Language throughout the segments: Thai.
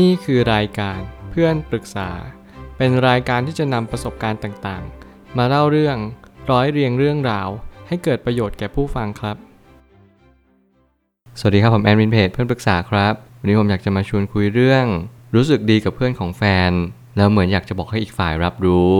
นี่คือรายการเพื่อนปรึกษา เป็นรายการที่จะนำประสบการณ์ต่างๆ มาเล่าเรื่องร้อยเรียงเรื่องราว ให้เกิดประโยชน์แก่ผู้ฟังครับ สวัสดีครับผมแอนวินเพจเพื่อนปรึกษาครับ วันนี้ผมอยากจะมาชวนคุยเรื่อง รู้สึกดีกับเพื่อนของแฟน แล้วเหมือนอยากจะบอกให้อีกฝ่ายรับรู้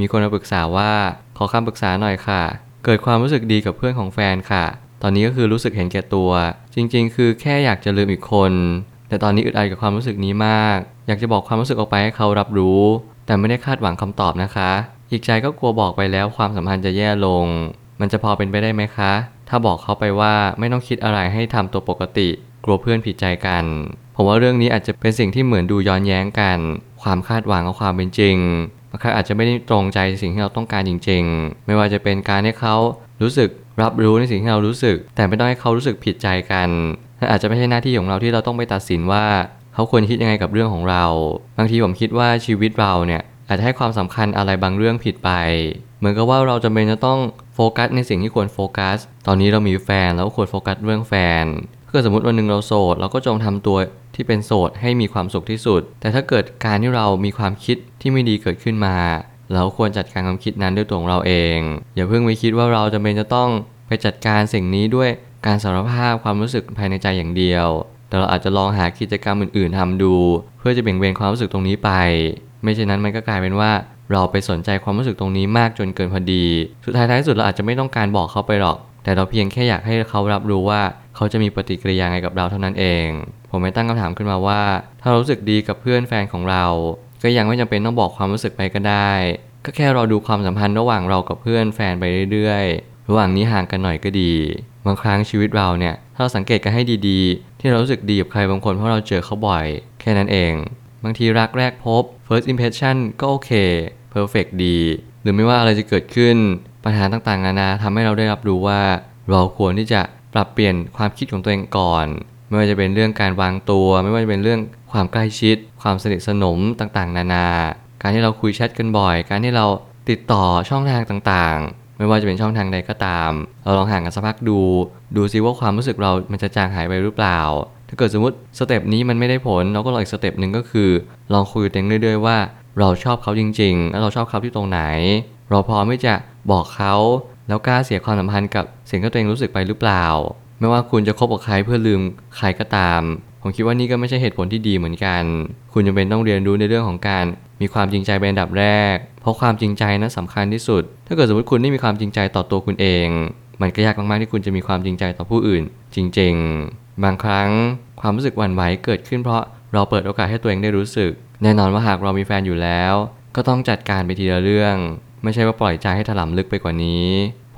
มีคนมาปรึกษาว่าขอคำปรึกษาหน่อยค่ะ เกิดความรู้สึกดีกับเพื่อนของแฟนค่ะ ตอนนี้ก็คือรู้สึกเห็นแก่ตัว จริง ๆ คือแค่อยากจะลืมอีกคน แต่ตอนนี้อึดอัดกับความรู้สึกนี้มาก อยากจะบอกความรู้สึกออกไปให้เขารับรู้ แต่ไม่ได้คาดหวังคำตอบนะคะ อีกใจก็กลัวบอกไปแล้วความสัมพันธ์จะแย่ลง มันจะพอเป็นไปได้ไหมคะ ถ้าบอกเขาไปว่าไม่ต้องคิดอะไรให้ทำตัวปกติ กลัวเพื่อนผิดใจกัน ผมว่าเรื่องนี้อาจจะเป็นสิ่งที่เหมือนดูย้อนแย้งกัน ความคาดหวังกับความเป็นจริงบางครั้งอาจจะไม่ได้ตรงใจสิ่งที่เราต้องการจริง ๆ ไม่ว่าจะเป็นการให้เขารู้สึกรับรู้ในสิ่งที่เรารู้สึก แต่ไม่ต้องให้เขารู้สึกผิดใจกัน อาจจะไม่ใช่หน้าที่ของเราที่เราต้องไปตัดสินว่า เขาควรคิดยังไงกับเรื่องของเรา บางทีผมคิดว่าชีวิตเราเนี่ยอาจจะให้ความสำคัญอะไรบางเรื่องผิดไป เหมือนกับว่าเราจำเป็นจะต้องโฟกัสในสิ่งที่ควรโฟกัส ตอนนี้เรามีแฟนเราก็ควรโฟกัสเรื่องแฟนถ้าเกิดสมมติวันหนึ่งเราโสดเราก็จงทำตัวที่เป็นโสดให้มีความสุขที่สุด แต่ถ้าเกิดการที่เรามีความคิดที่ไม่ดีเกิดขึ้นมา เราควรจัดการความคิดนั้นด้วยตัวของเราเอง อย่าเพิ่งไปคิดว่าเราจำเป็นจะต้องไปจัดการสิ่งนี้ด้วย การสารภาพความรู้สึกภายในใจอย่างเดียว แต่เราอาจจะลองหากิจกรรมอื่นๆทำดู เพื่อจะเบี่ยงเบนความรู้สึกตรงนี้ไป ไม่เช่นนั้นมันก็กลายเป็นว่า เราไปสนใจความรู้สึกตรงนี้มากจนเกินพอดี สุดท้ายท้ายสุดเราอาจจะไม่ต้องการบอกเขาไปหรอก แต่เราเพียงแค่อยากให้เขารับรู้ว่าเขาจะมีปฏิกิริยาไงกับเราเท่านั้นเอง ผมไม่ตั้งคำถามขึ้นมาว่า ถ้าเรารู้สึกดีกับเพื่อนแฟนของเรา ก็ยังไม่จำเป็นต้องบอกความรู้สึกไปก็ได้ ก็แค่เราดูความสัมพันธ์ระหว่างเรากับเพื่อนแฟนไปเรื่อยๆ ระหว่างนี้ห่างกันหน่อยก็ดี บางครั้งชีวิตเราเนี่ยถ้าเราสังเกตกันให้ดีๆ ที่เรารู้สึกดีกับใครบางคนเพราะเราเจอเขาบ่อย แค่นั้นเอง บางทีรักแรกพบ first impression ก็โอเค perfect ดี หรือไม่ว่าอะไรจะเกิดขึ้นปัญหาต่างๆนานาทำให้เราได้รับรู้ว่า เราควรที่จะปรับเปลี่ยนความคิดของตัวเองก่อน ไม่ว่าจะเป็นเรื่องการวางตัว ไม่ว่าจะเป็นเรื่องความใกล้ชิด ความสนิทสนมต่างๆ นานา การที่เราคุยแชทกันบ่อย การที่เราติดต่อช่องทางต่างๆ ไม่ว่าจะเป็นช่องทางใดก็ตาม เราลองห่างกันสักพักดู ดูซิว่าความรู้สึกเรามันจะจางหายไปหรือเปล่า ถ้าเกิดสมมติ step นี้มันไม่ได้ผล เราก็ลองอีก step หนึ่งก็คือ ลองคุยกับตัวเองเรื่อยๆว่า เราชอบเขาจริง ๆ แล้วเราชอบเขาที่ตรงไหน เราพร้อมที่จะบอกเขาแล้วกล้าเสียความสัมพันธ์กับสิ่งที่ตัวเองรู้สึกไปหรือเปล่า ไม่ว่าคุณจะคบกับใครเพื่อลืมใครก็ตาม ผมคิดว่านี่ก็ไม่ใช่เหตุผลที่ดีเหมือนกัน คุณจำเป็นต้องเรียนรู้ในเรื่องของการมีความจริงใจเป็นอันดับแรก เพราะความจริงใจนั้นสำคัญที่สุด ถ้าเกิดสมมติคุณไม่มีความจริงใจต่อตัวคุณเอง มันก็ยากมากๆที่คุณจะมีความจริงใจต่อผู้อื่น จริง ๆ บางครั้งความรู้สึกหวั่นไหวเกิดขึ้นเพราะเราเปิดโอกาสให้ตัวเองได้รู้สึก แน่นอนว่าหากเรามีแฟนอยู่แล้ว ก็ต้องจัดการไปทีละเรื่อง ไม่ใช่ว่าปล่อยใจให้ถลำลึกไปกว่านี้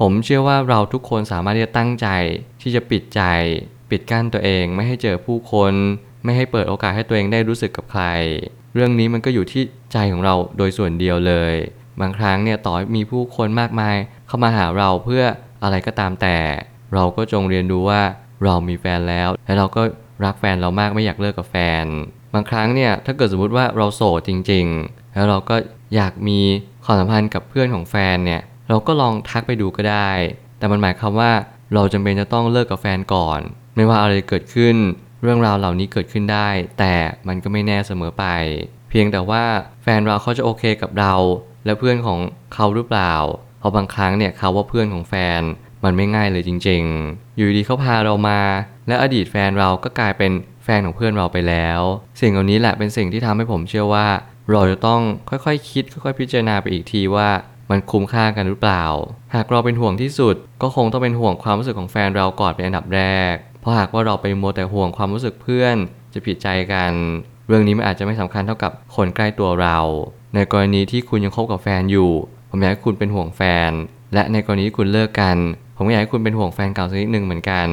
ผมเชื่อว่าเราทุกคนสามารถที่จะตั้งใจ ที่จะปิดใจ ปิดกั้นตัวเอง ไม่ให้เจอผู้คน ไม่ให้เปิดโอกาสให้ตัวเองได้รู้สึกกับใคร เรื่องนี้มันก็อยู่ที่ใจของเราโดยส่วนเดียวเลย บางครั้งเนี่ยต่อมีผู้คนมากมายเข้ามาหาเราเพื่ออะไรก็ตามแต่ เราก็จงเรียนรู้ว่าเรามีแฟนแล้ว และเราก็รักแฟนเรามากไม่อยากเลิกกับแฟน บางครั้งเนี่ยถ้าเกิดสมมติว่าเราโสดจริง ๆ แล้วเราก็อยากมีความสัมพันธ์กับเพื่อนของแฟนเนี่ยเราก็ลองทักไปดูก็ได้ แต่มันหมายความว่าเราจำเป็นจะต้องเลิกกับแฟนก่อน ไม่ว่าอะไรเกิดขึ้น เรื่องราวเหล่านี้เกิดขึ้นได้ แต่มันก็ไม่แน่เสมอไป เพียงแต่ว่าแฟนเราเขาจะโอเคกับเรา และเพื่อนของเขาหรือเปล่าเพราะบางครั้งเนี่ยเขาว่าเพื่อนของแฟนมันไม่ง่ายเลยจริง ๆ อยู่ดีเขาพาเรามา และอดีตแฟนเราก็กลายเป็นแฟนของเพื่อนเราไปแล้ว สิ่งเหล่านี้แหละเป็นสิ่งที่ทำให้ผมเชื่อว่า เราจะต้องค่อยๆคคิด ค่อยๆพิจารณาไปอีกทีว่ามันคุ้มค่ากันหรือเปล่า หากเราเป็นห่วงที่สุด ก็คงต้องเป็นห่วงความรู้สึกของแฟนเราก่อนเป็นอันดับแรก เพราะหากว่าเราไปมัวแต่ห่วงความรู้สึกเพื่อน จะผิดใจกัน เรื่องนี้มันอาจจะไม่สำคัญเท่ากับคนใกล้ตัวเรา ในกรณีที่คุณยังคบกับแฟนอยู่ ผมอยากให้คุณเป็นห่วงแฟน และในกรณีที่คุณเลิกกัน ผมอยากให้คุณเป็นห่วงแฟนเก่าสักนิดหนึ่งเหมือนกัน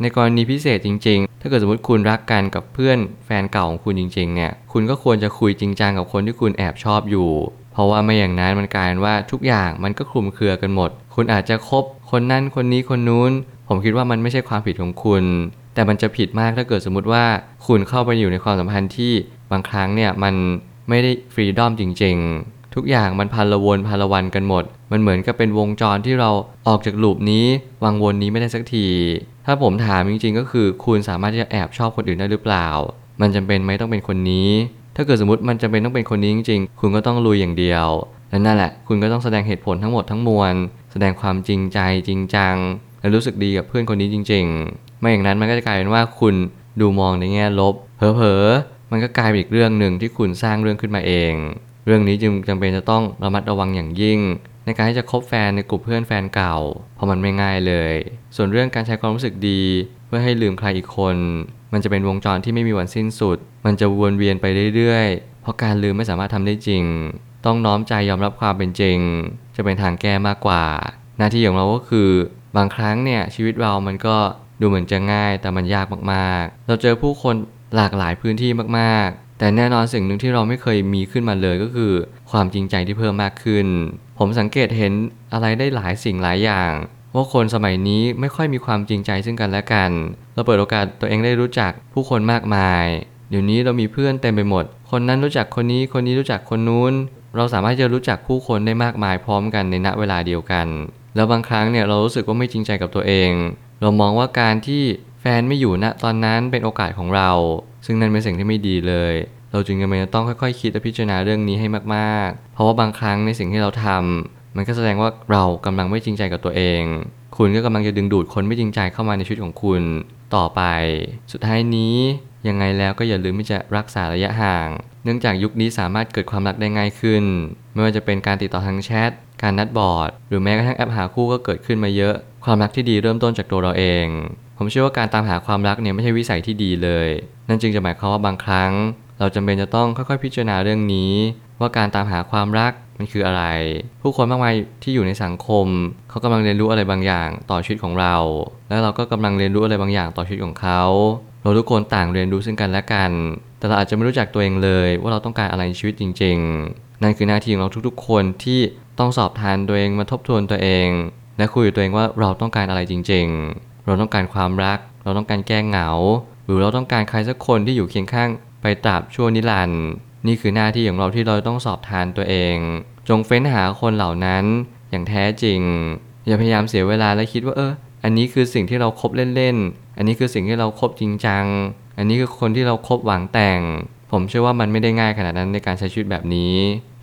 ในกรณีพิเศษจริง ๆ ถ้าเกิดสมมติคุณรักกันกับเพื่อนแฟนเก่าของคุณจริง ๆ เนี่ย คุณก็ควรจะคุยจริงจังกับคนที่คุณแอบชอบอยู่ เพราะว่าไม่อย่างนั้นมันกลายเป็นว่าทุกอย่างมันก็คลุมเครือกันหมด คุณอาจจะคบ คนนั้นคนนี้คนนู้น ผมคิดว่ามันไม่ใช่ความผิดของคุณ แต่มันจะผิดมากถ้าเกิดสมมติว่าคุณเข้าไปอยู่ในความสัมพันธ์ที่บางครั้งเนี่ยมันไม่ได้ฟรีดอมจริง ๆ ทุกอย่างมันพันละวนพันละวันกันหมด มันเหมือนกับเป็นวงจรที่เราออกจากลูปนี้วังวนนี้ไม่ได้สักที ถ้าผมถามจริง ๆ ก็คือ คุณสามารถที่จะแอบชอบคนอื่นได้หรือเปล่า มันจำเป็นไหมต้องเป็นคนนี้ ถ้าเกิดสมมติมันจำเป็นต้องเป็นคนนี้จริง ๆ คุณก็ต้องลุยอย่างเดียวและนั่นแหละ คุณก็ต้องแสดงเหตุผลทั้งหมดทั้งมวล แสดงความจริงใจจริงจัง และรู้สึกดีกับเพื่อนคนนี้จริง ๆ ไม่อย่างนั้นมันก็จะกลายเป็นว่าคุณดูมองในแง่ลบเผลอๆมันก็กลายเป็นอีกเรื่องหนึ่งที่คุณสร้างเรื่องขึ้นมาเอง เรื่องนี้จึงจำเป็นจะต้องระมัดระวังอย่างยิ่ง ในการที่จะคบแฟนในกลุ่มเพื่อนแฟนเก่า เพราะมันไม่ง่ายเลย ส่วนเรื่องการใช้ความรู้สึกดี เพื่อให้ลืมใครอีกคน มันจะเป็นวงจรที่ไม่มีวันสิ้นสุด มันจะวนเวียนไปเรื่อยๆ เพราะการลืมไม่สามารถทำได้จริง ต้องน้อมใจยอมรับความเป็นจริง จะเป็นทางแก้มากกว่า หน้าที่ของเราก็คือบางครั้งเนี่ยชีวิตเรามันก็ดูเหมือนจะง่ายแต่มันยากมากๆ เราเจอผู้คนหลากหลายพื้นที่มากๆ แต่แน่นอนสิ่งหนึ่งที่เราไม่เคยมีขึ้นมาเลยก็คือ ความจริงใจที่เพิ่มมากขึ้น ผมสังเกตเห็นอะไรได้หลายสิ่งหลายอย่าง ว่าคนสมัยนี้ไม่ค่อยมีความจริงใจซึ่งกันและกัน เราเปิดโอกาสตัวเองได้รู้จักผู้คนมากมาย เดี๋ยวนี้เรามีเพื่อนเต็มไปหมด คนนั้นรู้จักคนนี้คนนี้รู้จักคนนู้น เราสามารถจะรู้จักผู้คนได้มากมายพร้อมกันในณเวลาเดียวกัน แล้วบางครั้งเนี่ยเรารู้สึกว่าไม่จริงใจกับตัวเอง เรามองว่าการที่แฟนไม่อยู่ณตอนนั้นเป็นโอกาสของเรา ซึ่งนั่นเป็นสิ่งที่ไม่ดีเลย เราจึงจำเป็นจะต้องค่อยๆ คิดและพิจารณาเรื่องนี้ให้มากๆ เพราะว่าบางครั้งในสิ่งที่เราทำมันก็แสดงว่าเรากำลังไม่จริงใจกับตัวเอง คุณก็กำลังจะดึงดูดคนไม่จริงใจเข้ามาในชีวิตของคุณ ต่อไป สุดท้ายนี้ ยังไงแล้วก็อย่าลืมที่จะรักษาระยะห่าง เนื่องจากยุคนี้สามารถเกิดความรักได้ง่ายขึ้น ไม่ว่าจะเป็นการติดต่อทางแชท การนัดบอร์ด หรือแม้กระทั่งแอปหาคู่ก็เกิดขึ้นมาเยอะ ความรักที่ดีเริ่มต้นจากตัวเราเอง ผมเชื่อว่าการตามหาความรักเนี่ยไม่ใช่วิสัยที่ดีเลย นั่นจึงจะหมายความว่าบางครั้ง เราจำเป็นจะต้องค่อยๆ พิจารณาเรื่องนี้ ว่าการตามหาความรักมันคืออะไร ผู้คนมากมายที่อยู่ในสังคม เขากำลังเรียนรู้อะไรบางอย่างต่อชีวิตของเรา และเราก็กำลังเรียนรู้อะไรบางอย่างต่อชีวิตของเขา เราทุกคนต่างเรียนรู้ซึ่งกันและกัน แต่เราอาจจะไม่รู้จักตัวเองเลย ว่าเราต้องการอะไรในชีวิตจริง ๆ นั่นคือหน้าที่ของเราทุกๆ คนที่ต้องสอบทานตัวเองมาทบทวนตัวเอง และคุยกับตัวเองว่าเราต้องการอะไรจริง ๆ เราต้องการความรัก เราต้องการแก้เหงา หรือเราต้องการใครสักคนที่อยู่เคียงข้างไปตราบชั่วนิรันดร์นี่คือหน้าที่ของเราที่เราต้องสอบทานตัวเอง จงเฟ้นหาคนเหล่านั้นอย่างแท้จริง อย่าพยายามเสียเวลาและคิดว่าเอออันนี้คือสิ่งที่เราครบเล่นๆ อันนี้คือสิ่งที่เราครบจริงจัง อันนี้คือคนที่เราครบหวังแต่ง ผมเชื่อว่ามันไม่ได้ง่ายขนาดนั้นในการใช้ชีวิตแบบนี้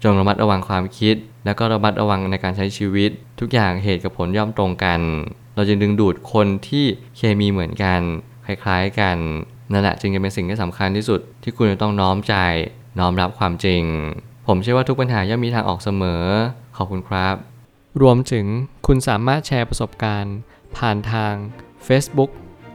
จงระมัดระวังความคิด แล้วก็ระมัดระวังในการใช้ชีวิต ทุกอย่างเหตุกับผลย่อมตรงกัน เราจะดึงดูดคนที่เคมีเหมือนกัน คล้ายๆกันนั่นแหละจึงจะเป็นสิ่งที่สำคัญที่สุดที่คุณจะต้องน้อมใจ น้อมรับความจริง ผมเชื่อว่าทุกปัญหาย่อมมีทางออกเสมอ ขอบคุณครับ รวมถึงคุณสามารถแชร์ประสบการณ์ ผ่านทาง Facebook